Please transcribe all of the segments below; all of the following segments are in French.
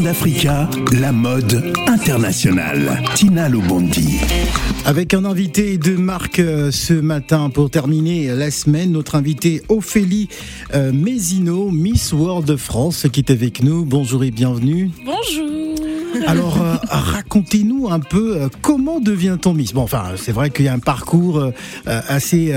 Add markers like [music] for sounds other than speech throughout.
vient d'Africa, la mode internationale. Tina Lobondi. Avec un invité de marque euh, ce matin pour terminer la semaine, notre invité Ophélie euh, Mézino, Miss World France, qui est avec nous. Bonjour et bienvenue. Bonjour. Alors, euh, [laughs] racontez-nous un peu euh, comment devient-on Miss? Bon, enfin, c'est vrai qu'il y a un parcours euh, assez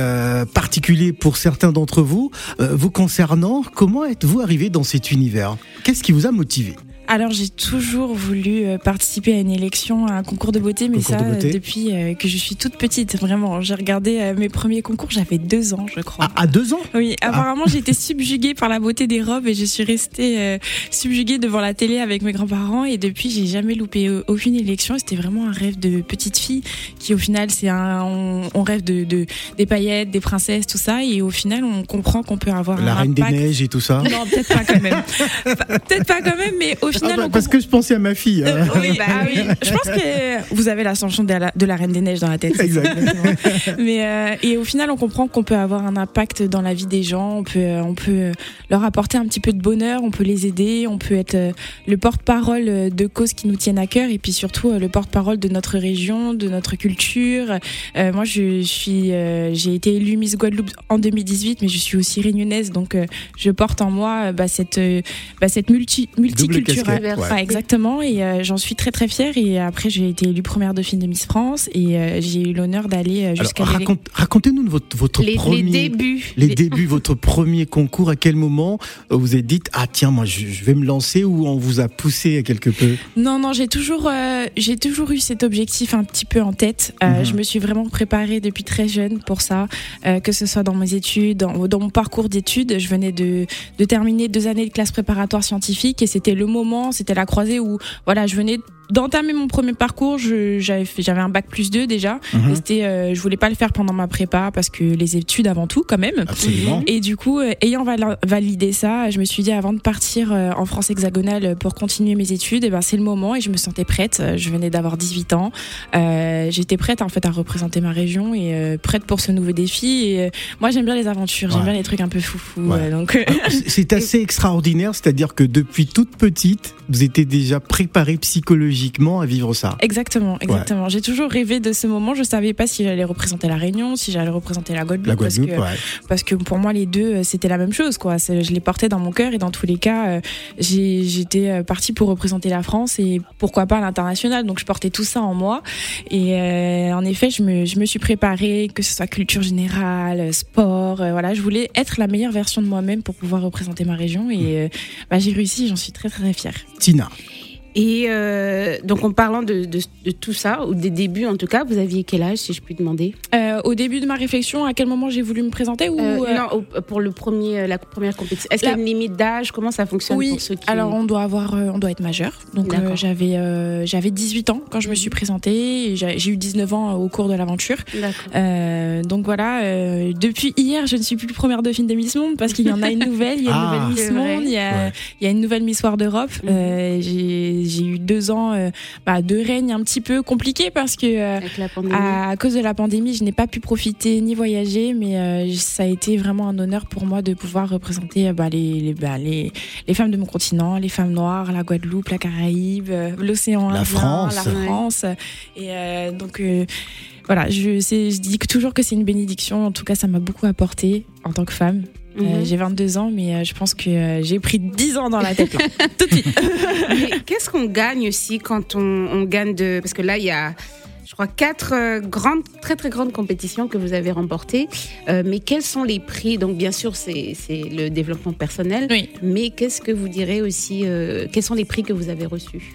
particulier pour certains d'entre vous. Vous concernant, comment êtes-vous arrivé dans cet univers? Qu'est-ce qui vous a motivé? Alors j'ai toujours voulu euh, participer à une élection, à un concours de beauté, mais Concours ça de beauté. depuis euh, que je suis toute petite, vraiment. J'ai regardé euh, mes premiers concours, j'avais deux ans, je crois. à, à deux ans? Oui, apparemment j'ai été subjuguée par la beauté des robes et je suis restée subjuguée devant la télé avec mes grands-parents et depuis j'ai jamais loupé aucune élection. C'était vraiment un rêve de petite fille qui au final c'est un, on, on rêve de, de des paillettes, des princesses, tout ça et au final on comprend qu'on peut avoir La un Reine des. Neiges et tout ça Non, peut-être pas quand même. [laughs] Peut-être pas quand même, mais au Ah final bah, on Parce que je pensais à ma fille. hein. oui, [laughs] bah oui. Je pense que vous avez l'ascension de la, de la Reine des Neiges dans la tête. exactement. [laughs] Mais euh, et au final, on comprend qu'on peut avoir un impact dans la vie des gens. On peut, euh, on peut euh, leur apporter un petit peu de bonheur. On peut les aider. On peut être euh, le porte-parole euh, de causes qui nous tiennent à cœur et puis surtout euh, le porte-parole de notre région, de notre culture. Euh, moi, je suis, euh, j'ai été élue Miss Guadeloupe en 2018, mais je suis aussi réunionnaise, donc euh, je porte en moi euh, bah, cette, euh, bah, cette multi. Casquette, ouais. Ouais, exactement, et euh, j'en suis très très fière. Et après, j'ai été élue première dauphine de Miss France et euh, j'ai eu l'honneur d'aller euh, jusqu'à raconte- racontez-nous votre, votre les, débuts. les débuts, [laughs] votre premier concours, à quel moment euh, vous êtes dit ah tiens moi je, je vais me lancer ou on vous a poussé quelque peu? Non, non, j'ai toujours, euh, j'ai toujours eu cet objectif un petit peu en tête. Euh, Mhm. Je me suis vraiment préparée depuis très jeune pour ça, euh, que ce soit dans mes études, dans, dans mon parcours d'études. Je venais de, de terminer deux années de classe préparatoire scientifique et c'était le moment, c'était la croisée où voilà, je venais d'entamer mon premier parcours. J'avais un bac plus 2 déjà. Mhm. Et c'était, euh, je voulais pas le faire pendant ma prépa parce que les études avant tout quand même. Absolument. Et du coup, euh, ayant val- validé ça, je me suis dit avant de partir euh, en France hexagonale pour continuer mes études, et ben c'est le moment et je me sentais prête. Je venais d'avoir 18 ans, j'étais prête en fait à représenter ma région et prête pour ce nouveau défi. Et moi, j'aime bien les aventures, j'aime bien les trucs un peu foufou. Ouais. donc C'est- C'est [laughs] assez extraordinaire, c'est-à-dire que depuis toute petite, vous étiez déjà préparée psychologiquement à vivre ça. Exactement, exactement. J'ai toujours rêvé de ce moment. Je savais pas si j'allais représenter la Réunion, si j'allais représenter la Guadeloupe, La parce Guadeloupe, que ouais. parce que pour moi les deux euh, c'était la même chose quoi je les portais dans mon cœur et dans tous les cas euh, j'étais euh, partie pour représenter la France et pourquoi pas l'international donc je portais tout ça en moi et euh, en effet je me, je me suis préparée que ce soit culture générale sport euh, voilà je voulais être la meilleure version de moi-même pour pouvoir représenter ma région et euh, bah, j'ai réussi j'en suis très très fière Tina, Et euh, donc, en parlant de, de, de tout ça, ou des débuts en tout cas, vous aviez quel âge, si je puis demander? Euh, au début de ma réflexion à quel moment j'ai voulu me présenter ou Euh, euh, Non, au- pour le premier, la première compétition. Est-ce qu'il y a une limite d'âge? Comment ça fonctionne Oui, pour ceux qui... alors on doit avoir, euh, on doit être majeur. Donc euh, j'avais, euh, j'avais 18 ans quand je me suis présentée. J'ai eu 19 ans au cours de l'aventure. D'accord. Euh, donc voilà, euh, depuis hier, je ne suis plus première dauphine de Miss Monde parce qu'il y en a une nouvelle. Il y a une [laughs] Ah. nouvelle Miss. Monde, il y a, Ouais. il y a une nouvelle Miss War d'Europe. Mhm. Euh, j'ai j'ai eu deux ans euh, bah, de règne un petit peu compliqué parce que euh, à, à cause de la pandémie, je n'ai pas pu profiter ni voyager, mais euh, ça a été vraiment un honneur pour moi de pouvoir représenter euh, bah, les, les, bah, les, les femmes de mon continent, les femmes noires, la Guadeloupe, la Caraïbe, euh, l'océan La Indien, France. la Ouais. France. Et euh, donc euh, voilà, je, je dis que toujours que c'est une bénédiction. En tout cas, ça m'a beaucoup apporté en tant que femme. Euh, Mhm. j'ai 22 ans, mais euh, je pense que euh, j'ai pris 10 ans dans la tête [laughs] tout de suite. Mais qu'est-ce qu'on gagne aussi quand on, on gagne de... Parce que là, il y a... Je crois quatre grandes, très très grandes compétitions que vous avez remportées. Mais quels sont les prix? Donc bien sûr, c'est c'est le développement personnel. Oui. Mais qu'est-ce que vous direz aussi Quels sont les prix que vous avez reçus?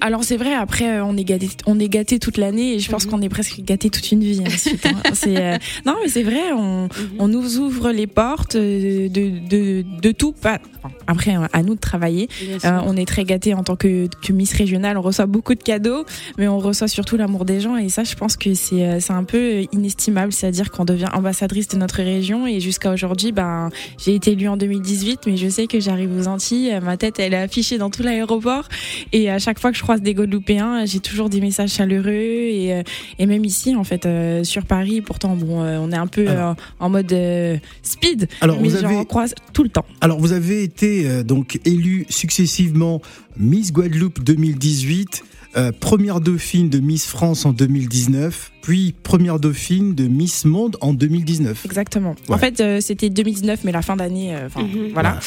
Alors c'est vrai, après euh, on est gâté, on est gâté toute l'année et je pense Mhm. qu'on est presque gâté toute une vie ensuite. hein. [laughs] C'est, euh, non mais c'est vrai, on, on nous ouvre les portes euh, de, de, de tout. Pas, après à nous de travailler. Euh, on est très gâté en tant que, que Miss régionale, on reçoit beaucoup de cadeaux, mais on reçoit surtout l'amour des gens et ça je pense que c'est c'est un peu inestimable, c'est-à-dire qu'on devient ambassadrice de notre région et jusqu'à aujourd'hui, ben j'ai été élue en 2018, mais je sais que j'arrive aux Antilles, ma tête elle est affichée dans tout l'aéroport et à chaque fois que je croise des Guadeloupéens, j'ai toujours des messages chaleureux et, euh, et même ici, en fait, euh, sur Paris, pourtant, bon, euh, on est un peu Alors. en mode speed, Alors, mais vous avez- croise tout le temps. Alors, vous avez été donc élu successivement Miss Guadeloupe 2018, euh, première dauphine de Miss France en 2019, puis première dauphine de Miss Monde en 2019. Exactement. Ouais. En fait, euh, c'était 2019, mais la fin d'année, euh, Mhm. voilà.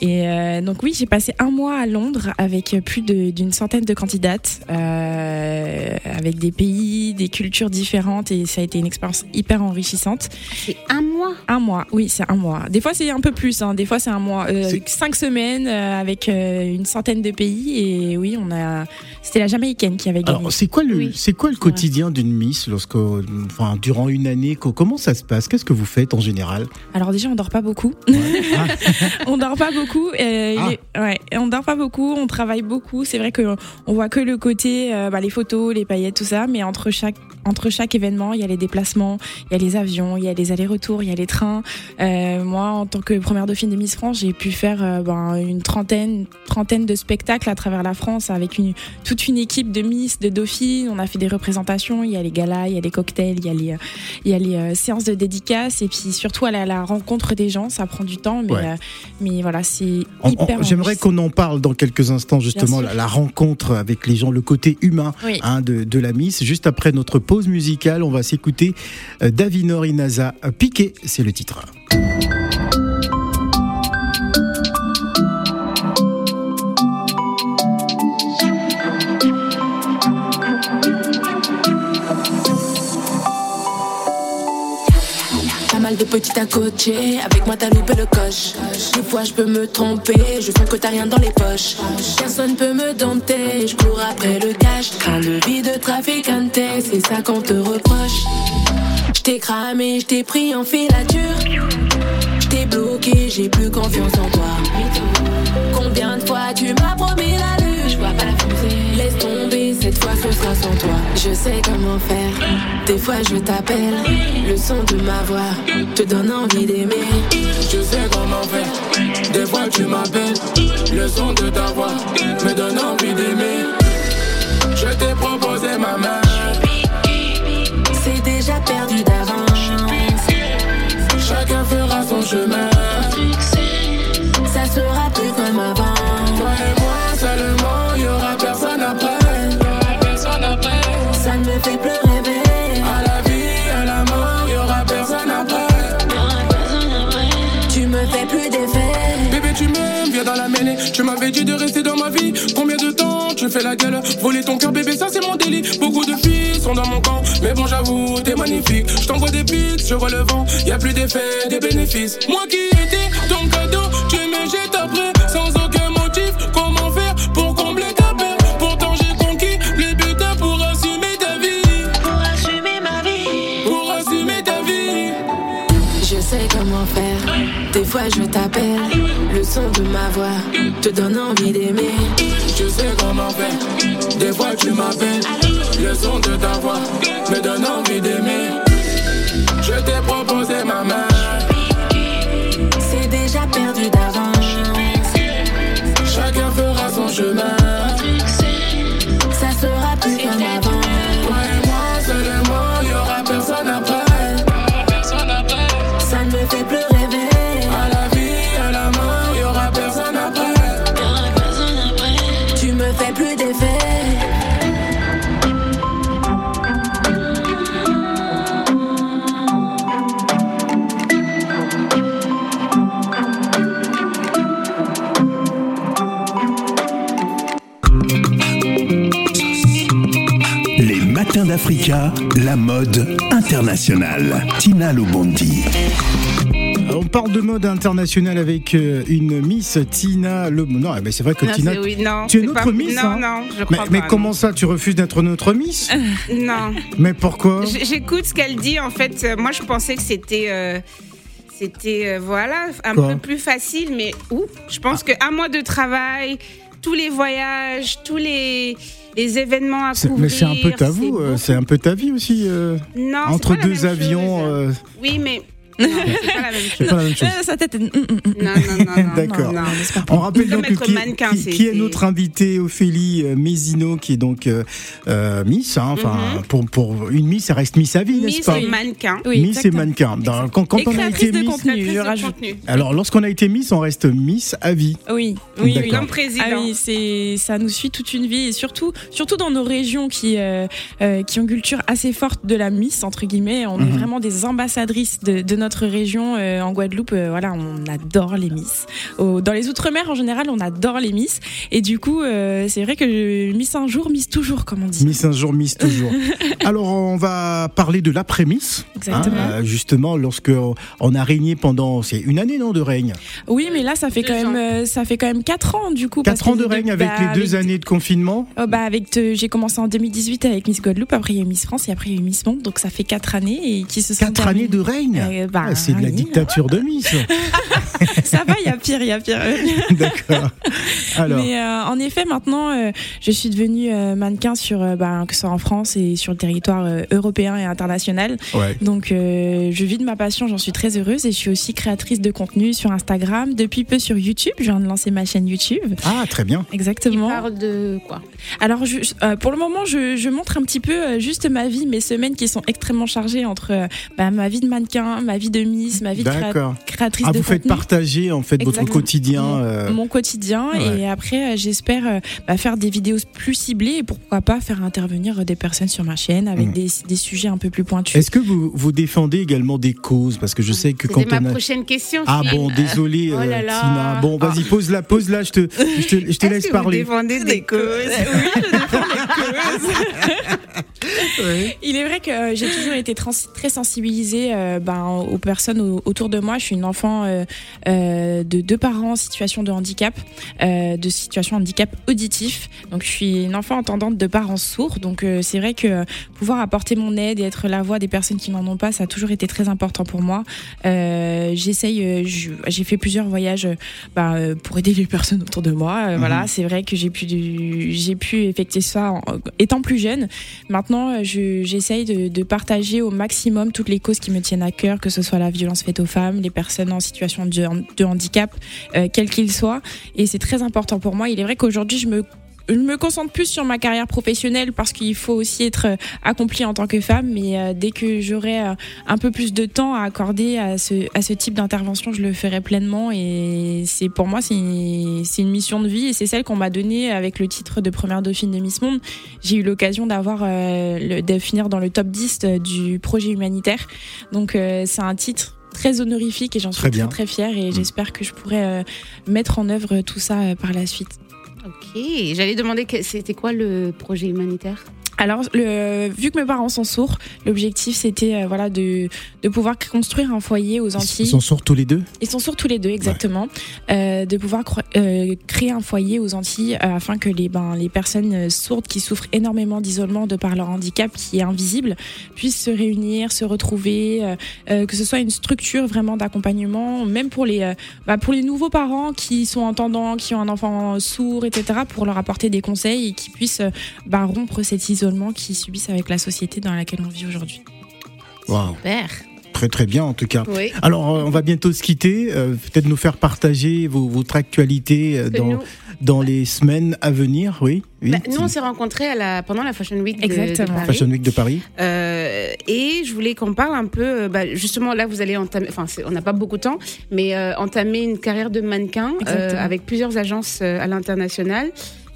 Et euh, donc oui, j'ai passé un mois à Londres avec plus de- d'une centaine de candidates, euh, avec des pays, des cultures différentes, et ça a été une expérience hyper enrichissante. C'est un mois? Un mois, oui, c'est un mois. Des fois, c'est un peu plus. Hein. Des fois, c'est un mois, euh, cinq semaines euh, avec euh, une centaine de pays. Et oui, on a. C'était la Jamaïcaine qui avait gagné. Alors, c'est quoi le, Oui. c'est quoi le quotidien d'une Miss lorsque, enfin, durant une année, co- comment ça se passe? Qu'est-ce que vous faites en général? Alors déjà, on dort pas beaucoup. Ah, [laughs] on dort pas beaucoup. euh, Ah. il est- ouais, on dort pas beaucoup. On travaille beaucoup. C'est vrai que on voit que le côté, euh, bah, les photos, les paillettes, tout ça. Mais entre chaque entre chaque événement, il y a les déplacements, il y a les avions, il y a les allers-retours, il y a les trains. Euh, moi, en tant que première dauphine de Miss France, j'ai pu faire euh, ben, une trentaine, trentaine de spectacles à travers la France avec une, toute une équipe de Miss, de dauphines. On a fait des représentations. Il y a les galas, il y a les cocktails, il y a les, euh, il y a les euh, séances de dédicaces et puis surtout à la rencontre des gens. Ça prend du temps, mais, Ouais. euh, mais voilà, c'est hyper. J'aimerais qu'on en parle dans quelques instants, justement, la, la rencontre avec les gens, le côté humain Oui. hein, de, de la Miss. Juste après notre pause musicale, on va s'écouter euh, Davinor Inaza euh, Piqué, c'est le titre. De à coacher, avec moi t'as loupé le coche. Des fois je peux me tromper, je sens que t'as rien dans les poches. Personne peut me dompter, je cours après le cash. Train de vie de traficante, c'est ça qu'on te reproche. Je t'ai cramé, je pris en filature. Je bloqué, j'ai plus confiance en toi. Combien de fois tu m'as promis la Laisse tomber, cette fois ce sera sans toi. Je sais comment faire. Des fois je t'appelle. Le son de ma voix te donne envie d'aimer. Je sais comment faire. Des fois tu m'appelles. Le son de ta voix me donne envie d'aimer. Je t'ai proposé ma main. C'est déjà perdu d'avance. Chacun fera son chemin. M'avais dit de rester dans ma vie. Combien de temps tu fais la gueule? Voler ton cœur, bébé, ça c'est mon délit. Beaucoup de filles sont dans mon camp. Mais bon, j'avoue, t'es magnifique. Je t'envoie des pics, je vois le vent. Y a plus d'effet, des bénéfices. Moi qui étais ton cadeau, tu me jettes après. Sais comment faire. Des fois je t'appelle. Le son de ma voix te donne envie d'aimer. Je sais comment faire. Des fois tu m'appelles. Le son de ta voix me donne envie d'aimer. Je t'ai proposé ma main. C'est déjà perdu d'avance. La mode internationale. Tina Lobondi. On parle de mode internationale avec euh, une Miss Tina Le. Non, mais c'est vrai que Non, Tina. c'est- oui, non, tu es notre pas- Miss, Non, hein non, je Mais, crois mais pas, comment ça, tu refuses d'être notre Miss [laughs] Non. Mais pourquoi J'écoute ce qu'elle dit. En fait, euh, moi, je pensais que c'était. euh, c'était, euh, voilà, un Quoi peu plus facile, mais où Je pense que un mois de travail, tous les voyages, tous les, les événements à couvrir. Mais c'est un peu ta c'est euh, c'est un peu ta vie aussi. euh, Non, entre deux avions. euh, Oui, mais c'est pas la même chose. C'est pas la même chose. Euh, Sa tête. est- hum, hum, hum. Non, non, non, non. [laughs] D'accord. On rappelle donc qui, mannequin, qui- c'est- qui est notre invitée Ophélie euh, Mézino, qui est donc euh, euh, Miss. hein, Enfin, Mhm. pour, pour une Miss, ça reste Miss à vie, n'est-ce Miss pas? et mannequin. Oui, Miss et mannequin. Dans- quand quand Et on a été de Miss, contenu. De contenu. alors lorsqu'on a été Miss, on reste Miss à vie. Oui, oui, oui. Comme président. Ah oui, c'est ça nous suit toute une vie et surtout surtout dans nos régions qui euh, qui ont une culture assez forte de la Miss entre guillemets, on est Mhm. vraiment des ambassadrices de, de notre région euh, en Guadeloupe. euh, voilà, on adore les Miss. Au- dans les outre-mer en général, on adore les Miss et du coup, euh, c'est vrai que je- Miss un jour, Miss toujours, comme on dit. Miss un jour, Miss toujours. [laughs] Alors on va parler de l'après-Miss. Exactement. hein, euh, justement, lorsque on a régné pendant, c'est une année non de règne, Oui, mais là, ça fait Deux quand ans. même euh, ça fait quand même quatre ans du coup. parce quatre ans que de règne de- avec bah, les deux avec- années de confinement? Oh, bah avec j'ai commencé en 2018 avec Miss Guadeloupe, après il y a eu Miss France et après il y a eu Miss Monde, donc ça fait quatre années et qui se sont Quatre années de règne? Euh, bah, Ah, c'est de la oui. dictature de Miss. [laughs] Ça va, il y a pire, il y a pire. [laughs] D'accord. Alors, Mais euh, en effet, maintenant, euh, je suis devenue euh, mannequin sur, euh, bah, que ce soit en France et sur le territoire euh, européen et international. ouais. Donc, euh, je vis de ma passion, j'en suis très heureuse et je suis aussi créatrice de contenu sur Instagram, depuis peu sur YouTube. Je viens de lancer ma chaîne YouTube. Ah, très bien. Exactement. parle de quoi? Alors, je, euh, pour le moment, je, je montre un petit peu euh, juste ma vie, mes semaines qui sont extrêmement chargées entre euh, bah, ma vie de mannequin, ma vie de Miss, ma vie de créa- créatrice Ah, de vous faites contenu. partager en fait votre quotidien. euh, mon quotidien ouais. et après euh, j'espère euh, bah, faire des vidéos plus ciblées et pourquoi pas faire intervenir des personnes sur ma chaîne avec Mm. des, des sujets un peu plus pointus. Est-ce que vous, vous défendez également des causes? Parce que je sais que quand ma on a. prochaine question. Ah bon, désolé, Oh là là. Tina. Bon, vas-y, pose-la, pose-la, je te, je te, je te laisse que parler. Vous défendez des causes. oui, je défends les causes. [laughs] Il est vrai que euh, j'ai toujours été trans- très sensibilisée euh, ben, aux personnes au- autour de moi. Je suis une enfant euh, euh, de deux parents en situation de handicap, de situation handicap auditif. Donc je suis une enfant entendante de parents sourds. Donc c'est vrai que pouvoir apporter mon aide et être la voix des personnes qui n'en ont pas, ça a toujours été très important pour moi. J'essaye, je- j'ai fait plusieurs voyages euh, pour aider les personnes autour de moi. Voilà, c'est vrai que j'ai pu, j'ai pu effectuer ça en- étant plus jeune. Maintenant, je- j'essaye de, partager au maximum toutes les causes qui me tiennent à cœur, que ce soit la violence faite aux femmes, les personnes en situation de, de handicap, euh, quel qu'il soit. Et c'est très important pour moi. Il est vrai qu'aujourd'hui, je me je me concentre plus sur ma carrière professionnelle parce qu'il faut aussi être euh, accompli en tant que femme, mais euh, dès que j'aurai euh, un peu plus de temps à accorder à ce, à ce type d'intervention, je le ferai pleinement. Et c'est pour moi, c'est une, mission de vie et c'est celle qu'on m'a donnée avec le titre de première dauphine de Miss Monde. J'ai eu l'occasion d'avoir de finir dans le top 10 du projet humanitaire. Donc c'est un titre très honorifique et j'en suis Très très, bien. très fière et j'espère que je pourrai euh, mettre en œuvre tout ça euh, par la suite. Ok, j'allais demander c'était quoi le projet humanitaire? Alors, le, vu que mes parents sont sourds, l'objectif c'était euh, voilà de, de pouvoir construire un foyer aux Ils Antilles. sont sortis tous les deux? Ils sont sourds tous les deux, exactement. Euh, de pouvoir euh, créer un foyer aux Antilles afin que les, ben, les personnes sourdes qui souffrent énormément d'isolement de par leur handicap qui est invisible puissent se réunir, se retrouver, que ce soit une structure vraiment d'accompagnement, même pour les, bah, pour les nouveaux parents qui sont entendants, qui ont un enfant sourd, etc., pour leur apporter des conseils et qui puissent bah, rompre cet isolement qu'ils subissent avec la société dans laquelle on vit aujourd'hui. Waouh, Super. très très bien en tout cas. Oui. Alors, euh, on va bientôt se quitter. euh, Peut-être nous faire partager vos- votre actualité euh, dans, nous, dans les semaines à venir. Oui, oui. bah, nous, on s'est rencontrés à la, pendant la Fashion Week de. Paris. Fashion Week de Paris. Euh, et je voulais qu'on parle un peu, bah, justement là vous allez entamer, enfin on n'a pas beaucoup de temps, mais euh, entamer une carrière de mannequin euh, avec plusieurs agences euh, à l'international.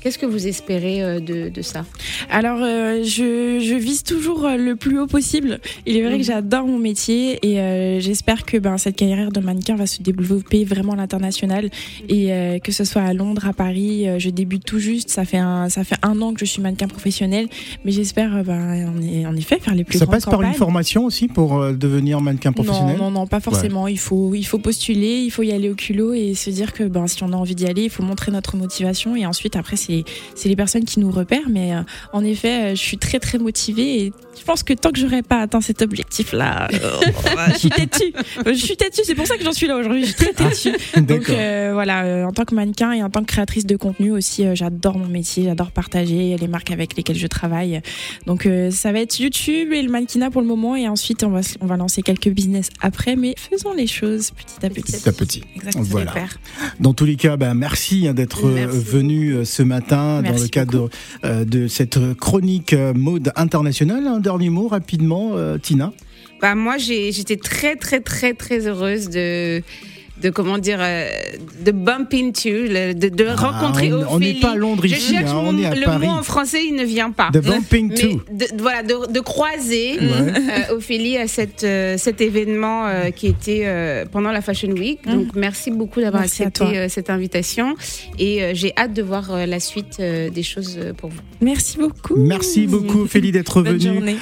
Qu'est-ce que vous espérez euh, de, de ça? Alors, euh, je, je vise toujours euh, le plus haut possible. Il est vrai Mhm. que j'adore mon métier et euh, j'espère que ben, cette carrière de mannequin va se développer vraiment à l'international et euh, que ce soit à Londres, à Paris. je débute tout juste. Ça fait un, ça fait un an que je suis mannequin professionnel, mais j'espère, ben, en, effet, faire les plus Ça grandes passe par une formation aussi pour devenir mannequin professionnel? Non, non, non, pas forcément. Il faut, il faut postuler, il faut y aller au culot et se dire que ben, si on a envie d'y aller, il faut montrer notre motivation. Et ensuite, après, c'est, c'est les personnes qui nous repèrent. Mais euh, en effet, euh, je suis très, très motivée et Je pense que tant que j'aurais pas atteint cet objectif-là, euh, [laughs] je suis têtue. Je suis têtue, c'est pour ça que j'en suis là aujourd'hui. Je suis très têtue. [laughs] Donc euh, voilà, euh, en tant que mannequin et en tant que créatrice de contenu aussi, euh, j'adore mon métier, j'adore partager les marques avec lesquelles je travaille. Donc ça va être YouTube et le mannequinat pour le moment et ensuite on va on va lancer quelques business après, mais faisons les choses petit à petit. Petit à petit. Exactement. Voilà. Super. Dans tous les cas, ben, merci hein, d'être venu ce matin dans le cadre de cette chronique mode internationale. Un dernier mot rapidement, euh, Tina? Bah, moi, j'étais très, très, très, très heureuse de, de comment dire, euh, de bump into, le- de, de Ah, rencontrer on- on n'est Ophélie. pas à Londres Je ici, cherche hein, mon- on est à le Paris. mot en français, il ne vient pas. The bumping to. de, voilà, de, de croiser Ouais. euh, Ophélie à cette, euh, cet événement euh, qui était euh, pendant la Fashion Week. Mm. Donc, merci beaucoup d'avoir accepté euh, cette invitation. Et euh, j'ai hâte de voir euh, la suite euh, des choses euh, pour vous. Merci beaucoup. Merci beaucoup, Ophélie, d'être Bonne venue. journée.